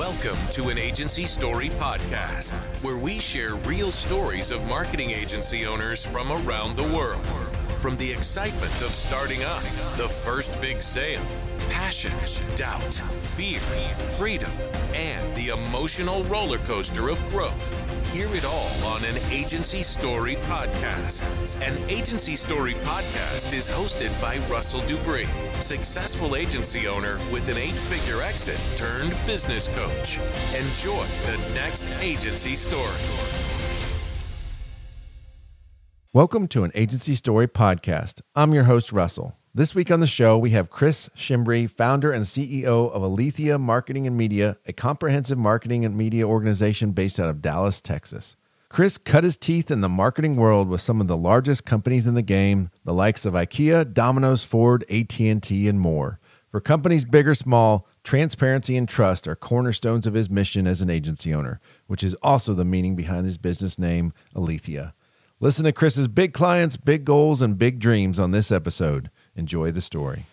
Welcome to an Agency Story podcast, where we share real stories of marketing agency owners from around the world. From the excitement of starting up, the first big sale, passion, doubt, fear, freedom, and the emotional roller coaster of growth. Hear it all on an Agency Story podcast. An Agency Story podcast is hosted by Russell Dupree, successful agency owner with an eight figure exit turned business coach. Enjoy the next Agency Story. Welcome to an Agency Story podcast. I'm your host, Russell. This week on the show, we have Chris Schembri, founder and CEO of Aletheia Marketing and Media, a comprehensive marketing and media organization based out of Dallas, Texas. Chris cut his teeth in the marketing world with some of the largest companies in the game, the likes of IKEA, Domino's, Ford, AT&T, and more. For companies big or small, transparency and trust are cornerstones of his mission as an agency owner, which is also the meaning behind his business name, Aletheia. Listen to Chris's big clients, big goals, and big dreams on this episode. Enjoy the story.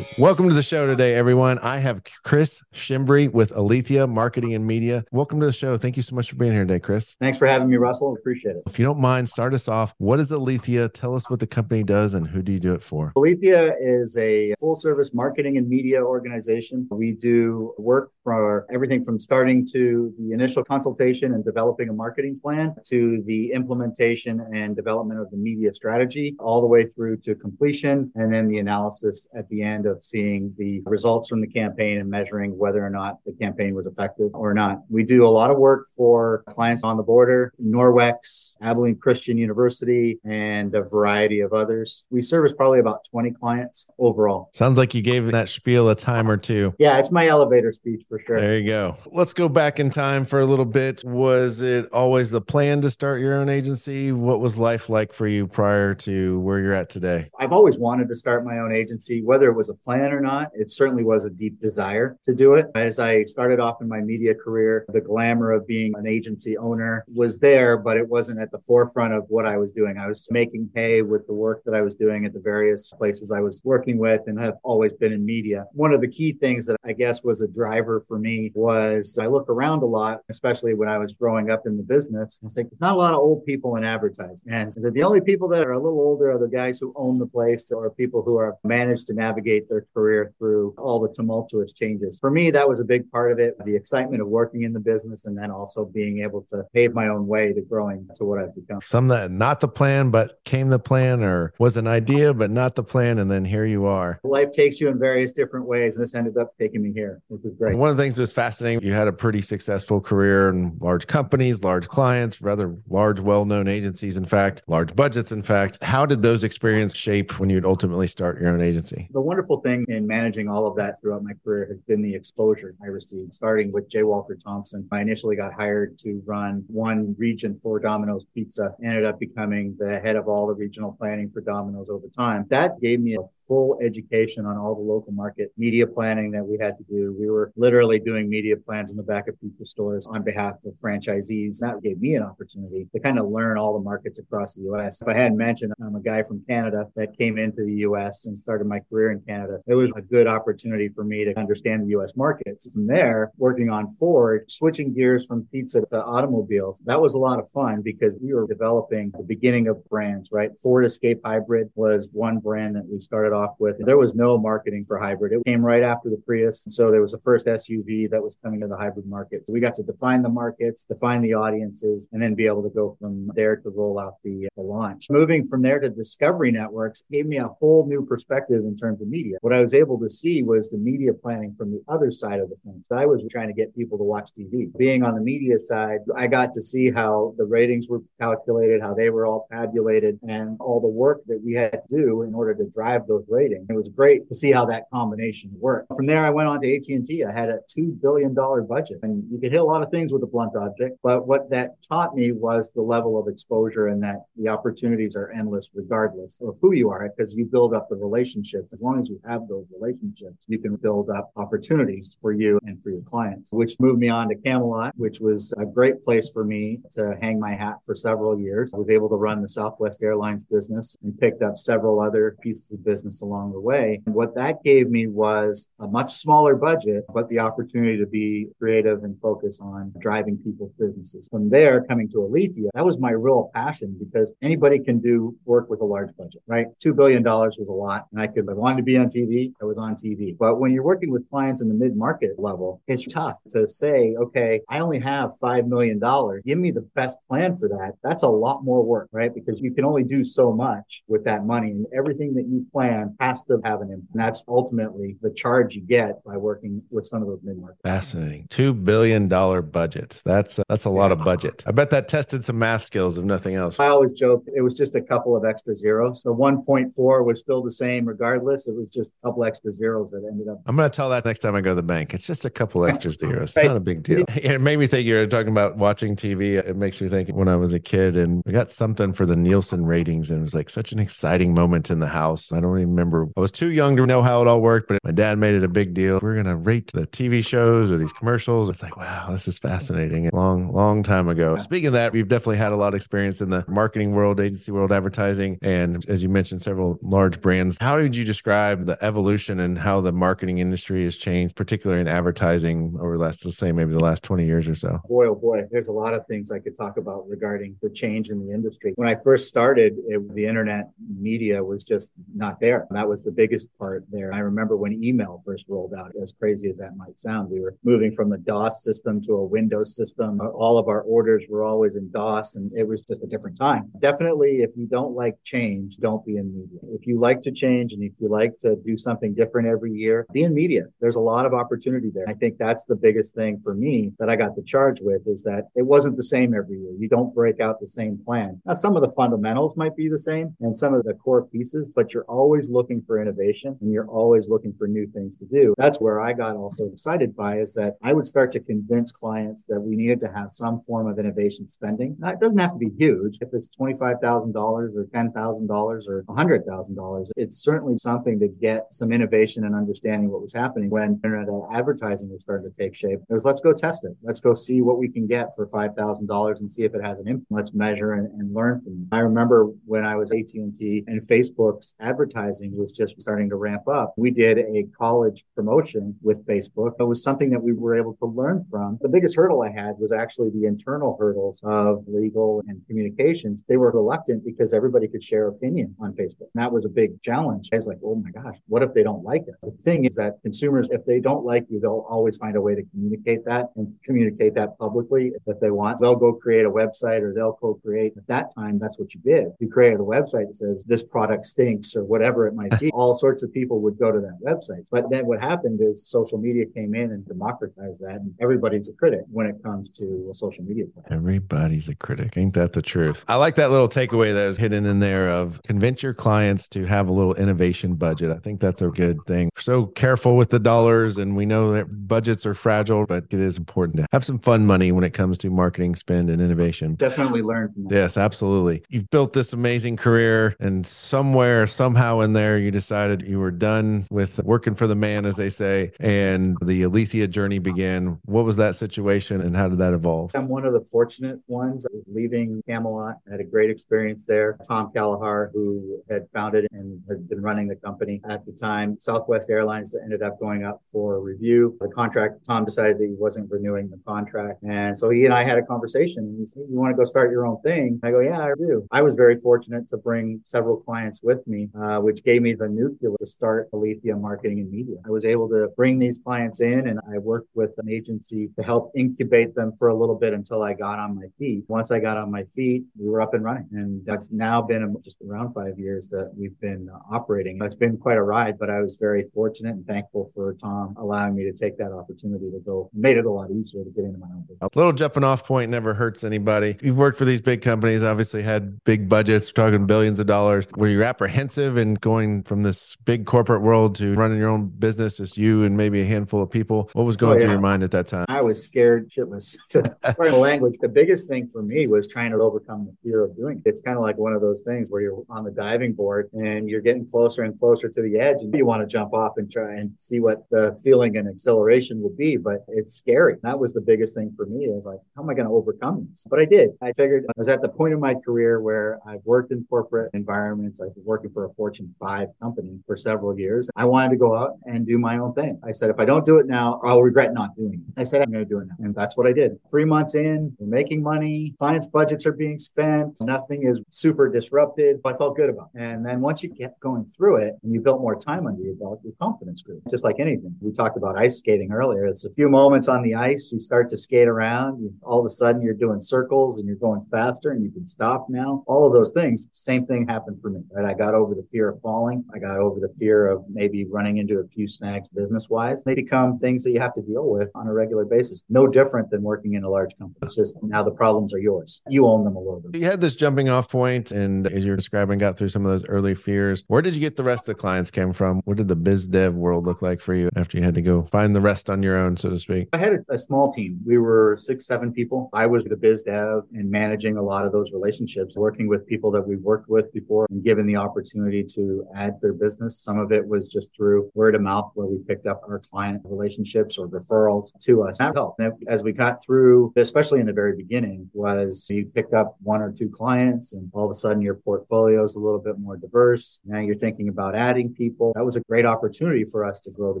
Welcome to the show today, everyone. I have Chris Schembri with Aletheia Marketing and Media. Welcome to the show. Thank you so much for being here today, Chris. Thanks for having me, Russell. Appreciate it. If you don't mind, start us off. What is Aletheia? Tell us what the company does and who do you do it for? Aletheia is a full service marketing and media organization. We do work for everything from starting to the initial consultation and developing a marketing plan to the implementation and development of the media strategy, all the way through to completion, and then the analysis at the end of seeing the results from the campaign and measuring whether or not the campaign was effective or not. We do a lot of work for clients on the border, Norwex, Abilene Christian University, and a variety of others. We service probably about 20 clients overall. Sounds like you gave that spiel a time or two. Yeah, it's my elevator speech for sure. There you go. Let's go back in time for a little bit. Was it always the plan to start your own agency? What was life like for you prior to where you're at today? I've always wanted to start my own agency, whether it was a plan or not. It certainly was a deep desire to do it. As I started off in my media career, the glamour of being an agency owner was there, but it wasn't at the forefront of what I was doing. I was making hay with the work that I was doing at the various places I was working with and have always been in media. One of the key things that I guess was a driver for me was I look around a lot, especially when I was growing up in the business. I think there's not a lot of old people in advertising. And the only people that are a little older are the guys who own the place or people who have managed to navigate their career through all the tumultuous changes. For me, that was a big part of it the excitement of working in the business and then also being able to pave my own way to growing to what I've become. Some that not the plan, but came the plan or was an idea, but not the plan. And then here you are. Life takes you in various different ways. And this ended up taking me here, which was great. One of the things that was fascinating, you had a pretty successful career in large companies, large clients, rather large, well known agencies, in fact, large budgets, in fact. How did those experiences shape when you'd ultimately start your own agency? The wonderful thing in managing all of that throughout my career has been the exposure I received, starting with J. Walter Thompson. I initially got hired to run one region for Domino's Pizza, ended up becoming the head of all the regional planning for Domino's over time. That gave me a full education on all the local market media planning that we had to do. We were literally doing media plans in the back of pizza stores on behalf of franchisees. That gave me an opportunity to kind of learn all the markets across the US. If I hadn't mentioned, I'm a guy from Canada that came into the US and started my career in Canada. It was a good opportunity for me to understand the US markets. From there, working on Ford, switching gears from pizza to automobiles, that was a lot of fun because we were developing the beginning of brands, right? Ford Escape Hybrid was one brand that we started off with. There was no marketing for hybrid. It came right after the Prius. So there was the first SUV that was coming to the hybrid market. So we got to define the markets, define the audiences, and then be able to go from there to roll out the, the launch. Moving from there to Discovery Networks gave me a whole new perspective in terms of media. What I was able to see was the media planning from the other side of the fence. I was trying to get people to watch TV. Being on the media side, I got to see how the ratings were calculated, how they were all tabulated, and all the work that we had to do in order to drive those ratings. It was great to see how that combination worked. From there, I went on to AT&T. I had a $2 billion budget and you could hit a lot of things with a blunt object. But what that taught me was the level of exposure and that the opportunities are endless regardless of who you are because you build up the relationship. As long as you you have those relationships, you can build up opportunities for you and for your clients, which moved me on to Camelot, which was a great place for me to hang my hat for several years. I was able to run the Southwest Airlines business and picked up several other pieces of business along the way. And what that gave me was a much smaller budget, but the opportunity to be creative and focus on driving people's businesses. From there, coming to Aletheia, that was my real passion because anybody can do work with a large budget, right? $2 billion was a lot. And I could, I wanted to be on TV, I was on TV. But when you're working with clients in the mid market level, it's tough to say, okay, I only have $5 million. Give me the best plan for that. That's a lot more work, right? Because you can only do so much with that money and everything that you plan has to have an impact. And that's ultimately the charge you get by working with some of those mid market. Fascinating. $2 billion budget. That's, uh, that's a lot of budget. I bet that tested some math skills, if nothing else. I always joke it was just a couple of extra zeros. The 1.4 was still the same regardless. It was just a couple extra zeros that ended up. I'm going to tell that next time I go to the bank. It's just a couple extra zeros. It's not a big deal. It made me think you're talking about watching TV. It makes me think when I was a kid and we got something for the Nielsen ratings and it was like such an exciting moment in the house. I don't even remember. I was too young to know how it all worked, but my dad made it a big deal. We're going to rate the TV shows or these commercials. It's like, wow, this is fascinating. Long, long time ago. Yeah. Speaking of that, we've definitely had a lot of experience in the marketing world, agency world, advertising. And as you mentioned, several large brands. How did you describe the evolution and how the marketing industry has changed, particularly in advertising over the last, let's say, maybe the last 20 years or so? Boy, oh boy, there's a lot of things I could talk about regarding the change in the industry. When I first started, it, the internet media was just not there. That was the biggest part there. I remember when email first rolled out, as crazy as that might sound, we were moving from the DOS system to a Windows system. All of our orders were always in DOS, and it was just a different time. Definitely, if you don't like change, don't be in media. If you like to change and if you like to do something different every year, be in media. There's a lot of opportunity there. I think that's the biggest thing for me that I got the charge with is that it wasn't the same every year. You don't break out the same plan. Now, some of the fundamentals might be the same and some of the core pieces, but you're always looking for innovation and you're always looking for new things to do. That's where I got also excited by is that I would start to convince clients that we needed to have some form of innovation spending. Now, it doesn't have to be huge. If it's $25,000 or $10,000 or $100,000, it's certainly something to get some innovation and understanding what was happening when internet advertising was starting to take shape. It was let's go test it. Let's go see what we can get for $5,000 and see if it has an impact. Let's measure and, and learn from it. I remember when I was AT&T and Facebook's advertising was just starting to ramp up. We did a college promotion with Facebook. It was something that we were able to learn from. The biggest hurdle I had was actually the internal hurdles of legal and communications. They were reluctant because everybody could share opinion on Facebook. And that was a big challenge. I was like, oh my gosh, what if they don't like it? The thing is that consumers, if they don't like you, they'll always find a way to communicate that and communicate that publicly if they want. They'll go create a website or they'll co-create. At that time, that's what you did. You created a website that says this product stinks or whatever it might be. All sorts of people would go to that website. But then what happened is social media came in and democratized that and everybody's a critic when it comes to a social media platform. Everybody's a critic. Ain't that the truth? I like that little takeaway that was hidden in there of convince your clients to have a little innovation budget. I think that's a good thing. We're so careful with the dollars and we know that budgets are fragile, but it is important to have some fun money when it comes to marketing spend and innovation. Definitely learn from that. Yes, absolutely. You've built this amazing career and somewhere, somehow in there, you decided you were done with working for the man, as they say, and the Aletheia journey began. What was that situation and how did that evolve? I'm one of the fortunate ones. Leaving Camelot, I had a great experience there. Tom Callahar, who had founded and had been running the company at the time, Southwest Airlines ended up going up for review. The contract, Tom decided that he wasn't renewing the contract. And so he and I had a conversation. He said, You want to go start your own thing? I go, Yeah, I do. I was very fortunate to bring several clients with me, uh, which gave me the nucleus to start Aletheia Marketing and Media. I was able to bring these clients in and I worked with an agency to help incubate them for a little bit until I got on my feet. Once I got on my feet, we were up and running. And that's now been just around five years that we've been uh, operating. It's been quite a ride, but I was very fortunate and thankful for Tom allowing me to take that opportunity to go. Made it a lot easier to get into my own business. A little jumping off point never hurts anybody. You've worked for these big companies, obviously had big budgets, talking billions of dollars. Were you apprehensive in going from this big corporate world to running your own business, just you and maybe a handful of people? What was going oh, yeah. through your mind at that time? I was scared shitless to learn language. The biggest thing for me was trying to overcome the fear of doing it. It's kind of like one of those things where you're on the diving board and you're getting closer and closer to the edge and you want to jump off and try and see what the feeling and acceleration will be, but it's scary. That was the biggest thing for me. I was like, how am I going to overcome this? But I did. I figured I was at the point in my career where I've worked in corporate environments. I've been working for a Fortune 5 company for several years. I wanted to go out and do my own thing. I said, if I don't do it now, I'll regret not doing it. I said, I'm going to do it now. And that's what I did. Three months in, we're making money. Clients' budgets are being spent. Nothing is super disrupted. I felt good about it. And then once you get going through it and you built more time under your belt, your confidence grew. Just like anything. We talked about ice skating earlier. It's a few moments on the ice. You start to skate around. You, all of a sudden you're doing circles and you're going faster and you can stop now. All of those things. Same thing happened for me, right? I got over the fear of falling. I got over the fear of maybe running into a few snags business wise. They become things that you have to deal with on a regular basis. No different than working in a large company. It's just now the problems are yours. You own them a little bit. You had this jumping off point, and as you're describing, got through some of those early fears. Where did you get the rest of the clients came from? What did the biz dev world look like for you after you had to go find the rest on your own, so to speak? I had a, a small team. We were six, seven people. I was the biz dev and managing a lot of those relationships, working with people that we've worked with before and given the opportunity to add their business. Some of it was just through word of mouth where we picked up our client relationships or referrals to us. That helped. As we got through, especially in the very beginning, was you picked up one or two clients and all of a sudden your portfolio is a little bit more diverse. Now you're thinking about adding people. That was a great opportunity for us to grow the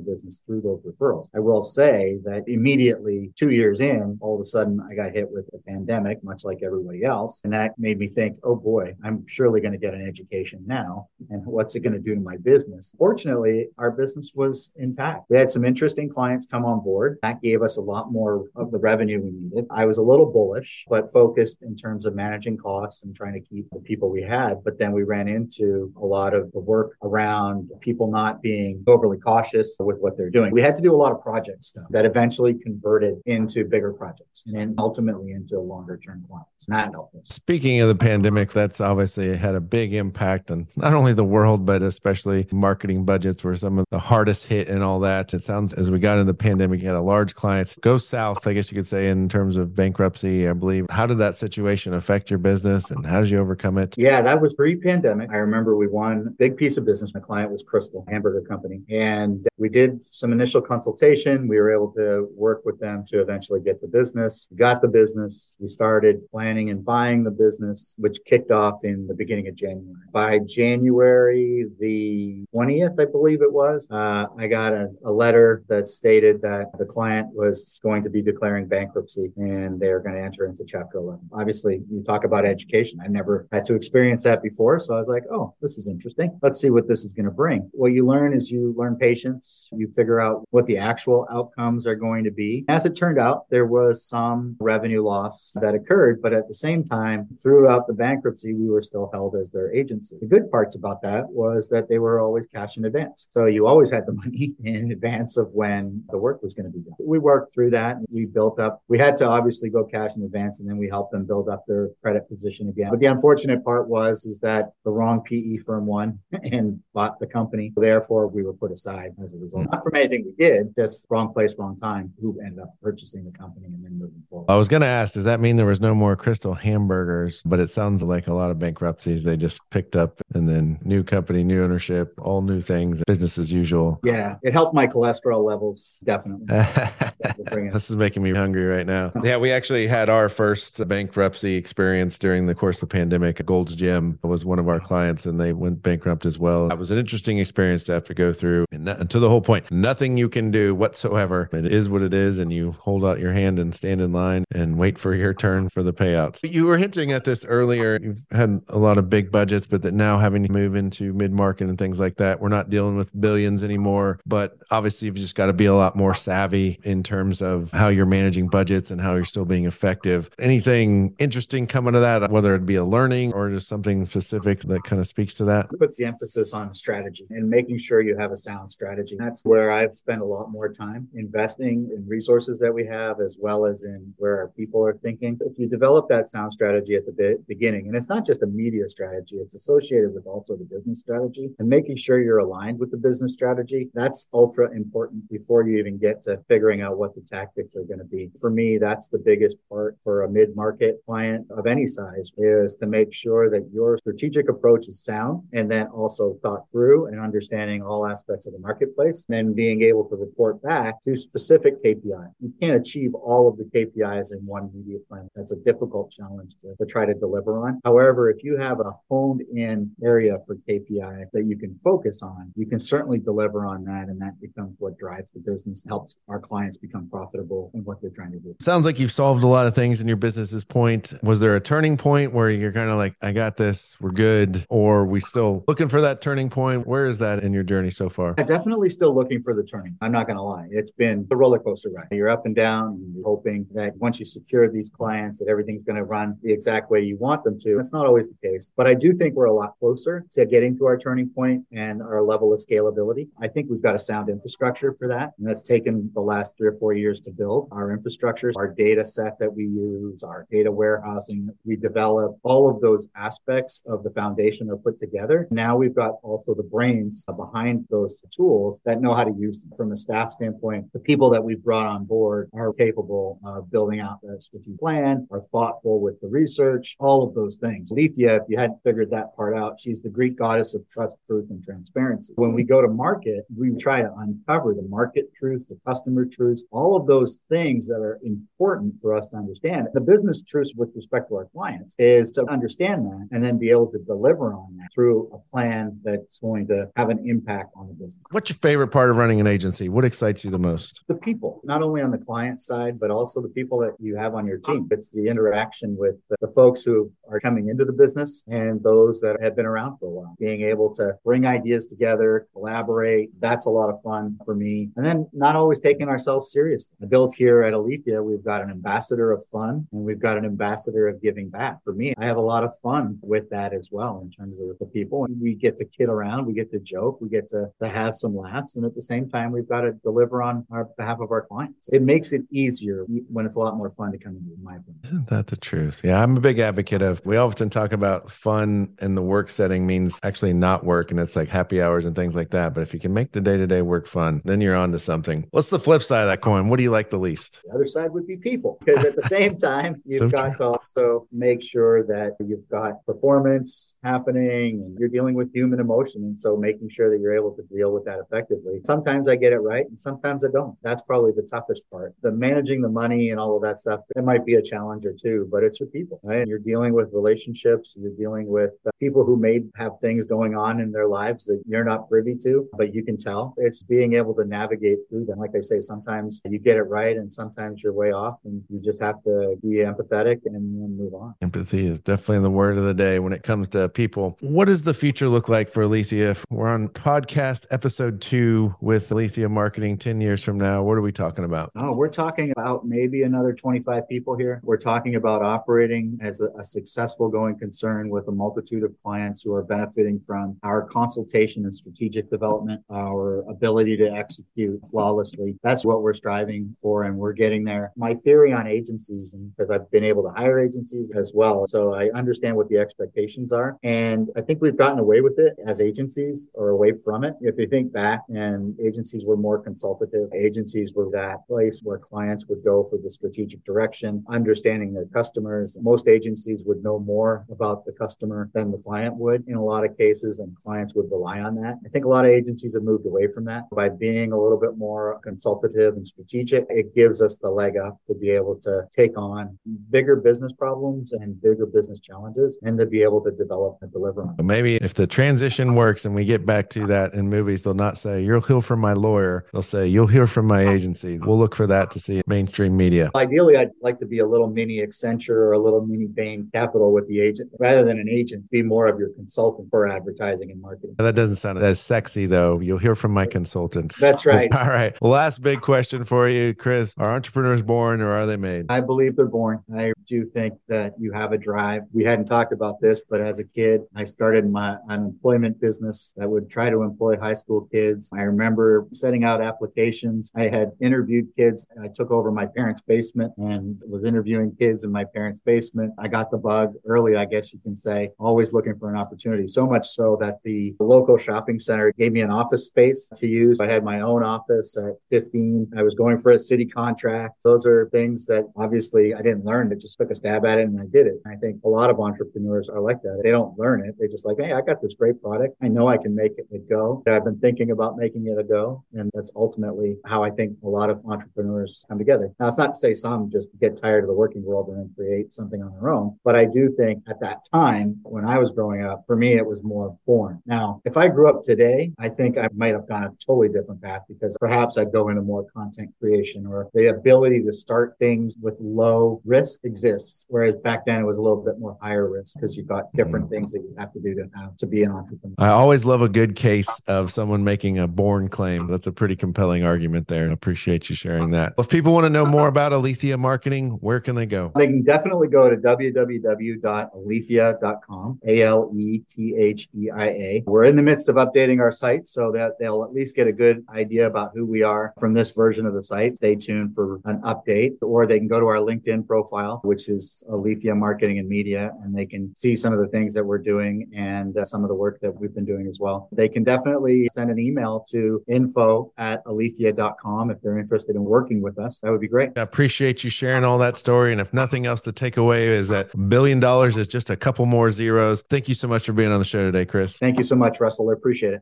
business through those referrals. I will say that immediately two years in, all of a sudden I got hit with a pandemic, much like everybody else. And that made me think, oh boy, I'm surely going to get an education now. And what's it going to do to my business? Fortunately, our business was intact. We had some interesting clients come on board. That gave us a lot more of the revenue we needed. I was a little bullish, but focused in terms of managing costs and trying to keep the people we had. But then we ran into a lot of the work around people not being overly cautious with what they're doing. We had to do a lot of project stuff that eventually converted into bigger projects and then ultimately into longer term clients. And that helped us. Speaking of the pandemic, that's obviously had a big impact on not only the world, but especially marketing budgets were some of the hardest hit and all that. It sounds as we got into the pandemic, you had a large client go south, I guess you could say, in terms of bankruptcy, I believe. How did that situation affect your business and how did you overcome it? Yeah, that was pre pandemic. I remember we won a big piece of business. My client was Krystal Hamburger Company. And we did some initial consultation. We were able to work with them to eventually get the business. We got the business. We started planning and buying the business, which kicked off in the beginning of January. By January the 20th, I believe it was, uh, I got a, a letter that stated that the client was going to be declaring bankruptcy and they're going to enter into Chapter 11. Obviously, you talk about education. I never had to experience that before. So I was like, oh, this is interesting. Let's see what this is going to bring. What you learn is you learn patience. You figure out what the actual outcomes are going to be. As it turned out, there was some revenue loss that occurred, but at the same time, throughout the bankruptcy, we were still held as their agency. The good parts about that was that they were always cash in advance. So you always had the money in advance of when the work was going to be done. We worked through that. We built up, we had to obviously go cash in advance and then we helped them build up their credit position again. But the unfortunate part was, is that the wrong PE firm won and bought the company. Therefore, we were put aside as a result. Not from anything we did, just wrong place, wrong time, who ended up purchasing the company and then moving forward. I was going to ask, does that mean there was no more Krystal hamburgers? But it sounds like a lot of bankruptcies they just picked up and then new company, new ownership, all new things, business as usual. Yeah, it helped my cholesterol levels definitely. this is making me hungry right now. Yeah, we actually had our first bankruptcy experience during the course of the pandemic. Gold's Gym was one of our clients and they went bankrupt as well. That was an interesting experience to have to go through. And, and to the whole point, nothing you can do whatsoever. It is what it is. And you hold out your hand and stand in line and wait for your turn for the payouts. You were hinting at this earlier. You've had a lot of big budgets, but that now having to move into mid market and things like that, we're not dealing with billions anymore. But obviously, you've just got to be a lot more savvy in terms of how you're managing budgets and how you're still being effective. Anything interesting coming to that, whether it be a learning or just something specific that kind of speaks to that? Puts the emphasis on strategy and making sure you have a sound strategy. That's where I've spent a lot more time investing in resources that we have, as well as in where our people are thinking. If you develop that sound strategy at the beginning, and it's not just a media strategy, it's associated with also the business strategy and making sure you're aligned with the business strategy. That's ultra important before you even get to figuring out what the tactics are going to be. For me, that's the biggest part for a mid market client of any size is to make sure that your strategic approach is sound and then also thought through through and understanding all aspects of the marketplace, and being able to report back to specific KPI. You can't achieve all of the KPIs in one media plan. That's a difficult challenge to, to try to deliver on. However, if you have a honed in area for KPI that you can focus on, you can certainly deliver on that. And that becomes what drives the business, helps our clients become profitable in what they're trying to do. Sounds like you've solved a lot of things in your business's point. Was there a turning point where you're kind of like, I got this, we're good? Or we still looking for that turning point? Where is that in your journey so far? I'm definitely still looking for the turning. I'm not going to lie. It's been a roller coaster ride. You're up and down, and you're hoping that once you secure these clients, that everything's going to run the exact way you want them to. That's not always the case, but I do think we're a lot closer to getting to our turning point and our level of scalability. I think we've got a sound infrastructure for that. And that's taken the last three or four years to build our infrastructures, our data set that we use, our data warehousing we develop, all of those aspects of the foundation are put together. Now we've got also the brains behind those tools that know how to use them from a staff standpoint. The people that we've brought on board are capable of building out that strategic plan, are thoughtful with the research, all of those things. Aletheia, if you hadn't figured that part out, she's the Greek goddess of trust, truth, and transparency. When we go to market, we try to uncover the market truths, the customer truths, all of those things that are important for us to understand. The business truths with respect to our clients is to understand that and then be able to deliver on that through a plan that's going to have an impact on the business. What's your favorite part of running an agency? What excites you the most? The people, not only on the client side, but also the people that you have on your team. It's the interaction with the folks who are coming into the business and those that have been around for a while. Being able to bring ideas together, collaborate, that's a lot of fun for me. And then not always taking ourselves seriously. I built here at Aletheia, we've got an ambassador of fun and we've got an ambassador of giving back. For me, I have a lot of fun with that as well in terms of the people. And we get to kid around, we get to joke, we get to, to have some laughs. And at the same time, we've got to deliver on our behalf of our clients. It makes it easier when it's a lot more fun to come into my opinion. Isn't that the truth? Yeah, I'm a big advocate of we often talk about fun in the work setting means actually not work and it's like happy hours and things like that. But if you can make the day to day work fun, then you're on to something. What's the flip side of that coin? What do you like the least? The other side would be people because at the same time, you've so got true. to also make sure that you've got performance happening and you're dealing with human emotion. And so making sure that you're able to deal with that effectively. Sometimes I get it right and sometimes I don't. That's probably the toughest part. The managing the money and all of that stuff, it might be a challenge or two, but it's for people, right? You're dealing with relationships, you're dealing with uh, people who may have things going on in their lives that you're not privy to, but you can tell. It's being able to navigate through them. Like I say, sometimes you get it right and sometimes you're way off and you just have to be empathetic and move on. Empathy is definitely the word of the day when it comes to people. What does the future look like for Aletheia? We're on podcast episode two with Aletheia Marketing 10 years from now. What are we talking about? Oh, we're talking about maybe another 25 people here. We're talking about operating as a, a successful going concern with a multitude of clients who are benefiting from our consultation and strategic development, our ability to execute flawlessly. That's what we're striving for, and we're getting there. My theory on agencies, because I've been able to hire agencies as well, so I understand what the expectations are. And I think we've gotten away with it as agencies or away from it. If you think back, and agencies were more consultative, agencies were that place where clients would go for the strategic direction, understanding their customers. Most agencies would know more about the customer than the client would in a lot of cases, and clients would rely on that. I think a lot of agencies have moved away from that by being a little bit more consultative and strategic. It gives us the leg up to be able to take on bigger business problems and bigger business challenges and to be able to develop and deliver on. Maybe if the transition works and we get back to that in movies, they'll not say, You'll hear from my lawyer. They'll say, You'll hear from my agency. We'll look for that to see mainstream media. Ideally, I'd like to be a little mini Accenture or a little mini Bain Capital with the agent rather than an agent, be more of your consultant for advertising and marketing. That doesn't sound as sexy, though. You'll hear from my consultant. That's right. All right. Last big question for you, Chris. Are entrepreneurs born or are they made? I believe they're born. I do think that you have a drive. We hadn't talked about this, but as a kid, I started my unemployment business that would try to employ high school kids. I remember setting out applications. I had interviewed kids. I took over my parents' basement and was interviewing kids in my parents' basement. I got the bug early, I guess you can say, always looking for an opportunity. So much so that the local shopping center gave me an office space to use. I had my own office at 15. I was going for a city contract. Those are things that obviously I didn't learn, but just took a stab at it and I did it. I think a lot of entrepreneurs are like that. They don't learn it. They just like, hey, I got this great product. I know I can make it a go. I've been thinking about making it a go. And that's ultimately how I think a lot of entrepreneurs come together. Now, it's not to say some just get tired of the working world and then create something on their own. But I do think at that time, when I was growing up, for me, it was more born. Now, if I grew up today, I think I might have gone a totally different path because perhaps I'd go into more content creation or the ability to start things with low risk exists. Whereas back then it was a little bit more higher risk because you've got different mm-hmm. things that you have to do to have to be an entrepreneur. I always love a good case of someone making a born claim. That's a pretty compelling argument there. I appreciate you sharing that. If people want to know more about Aletheia marketing, where can they go? They can definitely go to www.aletheia.com, A L E T H E I A. We're in the midst of updating our site so that they'll at least get a good idea about who we are from this version of the site. Stay tuned for an update, or they can go to our LinkedIn profile, which is Aletheia Marketing and Media, and they can see some of the things that we're doing and uh, some of the work that we've been doing as well. They can definitely send an email to info at aletheia.com if they're interested in working with us. That would be great. I appreciate you sharing all that story. And if nothing else, the takeaway is that billion dollars is just a couple more zeros. Thank you so much for being on the show today, Chris. Thank you so much, Russell. I appreciate it.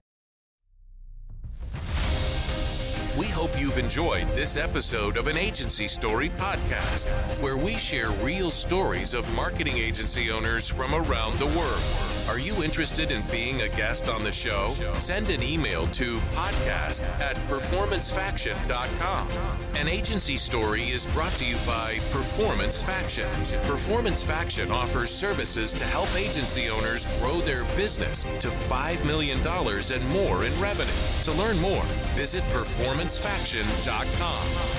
We hope you've enjoyed this episode of an Agency Story podcast, where we share real stories of marketing agency owners from around the world. Are you interested in being a guest on the show? Send an email to podcast at performancefaction.com. An agency story is brought to you by Performance Faction. Performance Faction offers services to help agency owners grow their business to $5 million and more in revenue. To learn more, visit performancefaction.com.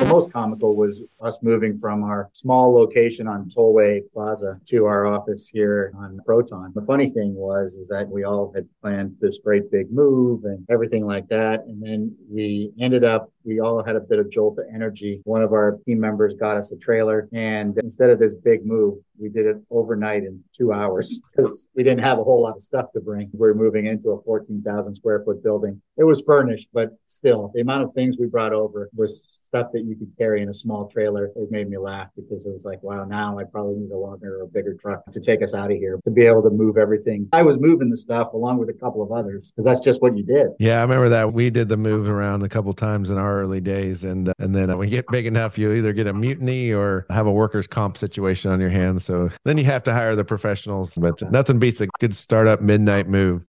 The most comical was us moving from our small location on Tollway Plaza to our office here on Proton. The funny thing was is that we all had planned this great big move and everything like that. And then we ended up we all had a bit of jolt of energy. One of our team members got us a trailer, and instead of this big move, we did it overnight in two hours because we didn't have a whole lot of stuff to bring. We we're moving into a 14,000 square foot building. It was furnished, but still, the amount of things we brought over was stuff that you could carry in a small trailer. It made me laugh because it was like, wow, now I probably need a longer or bigger truck to take us out of here to be able to move everything. I was moving the stuff along with a couple of others because that's just what you did. Yeah, I remember that. We did the move around a couple times in our early days, and and then when you get big enough, you either get a mutiny or have a workers' comp situation on your hands. So then you have to hire the professionals. But nothing beats a good startup midnight move.